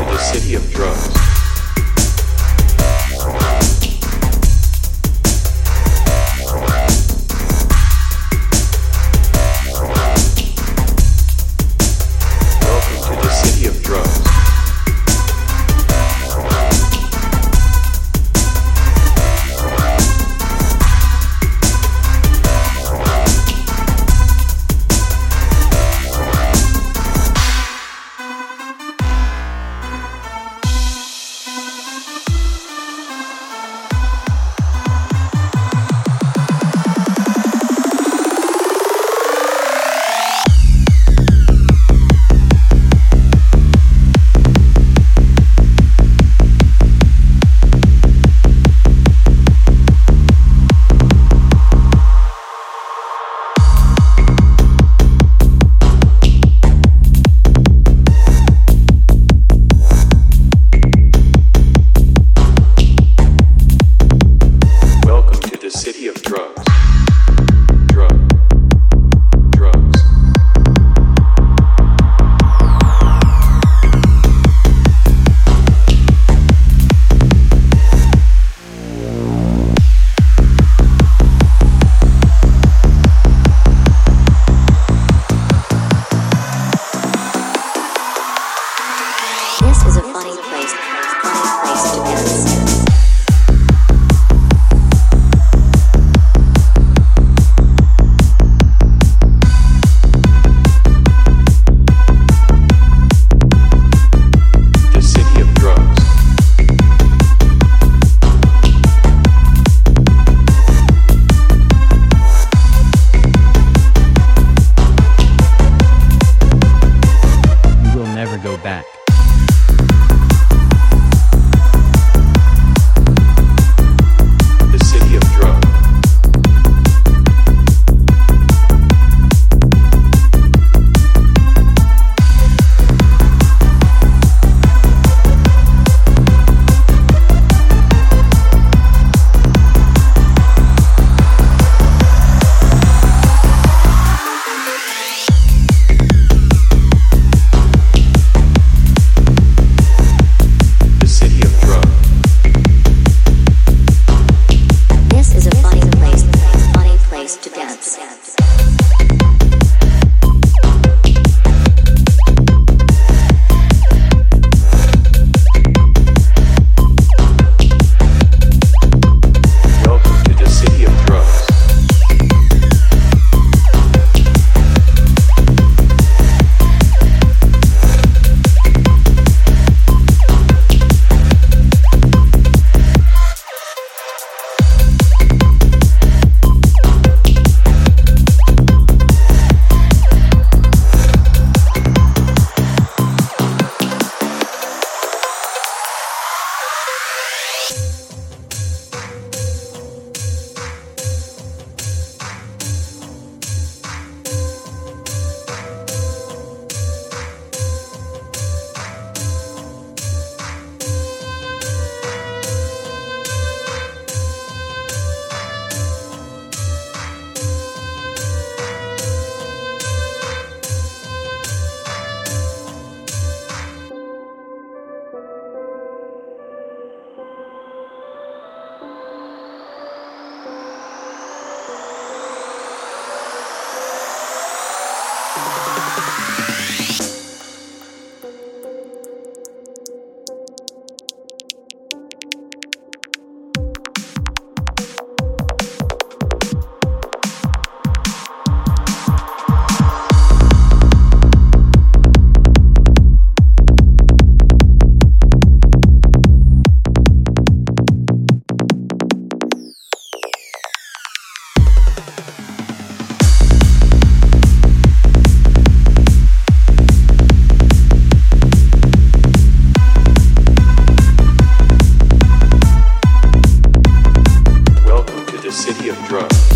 in the city of drugs. podcast. city of drugs.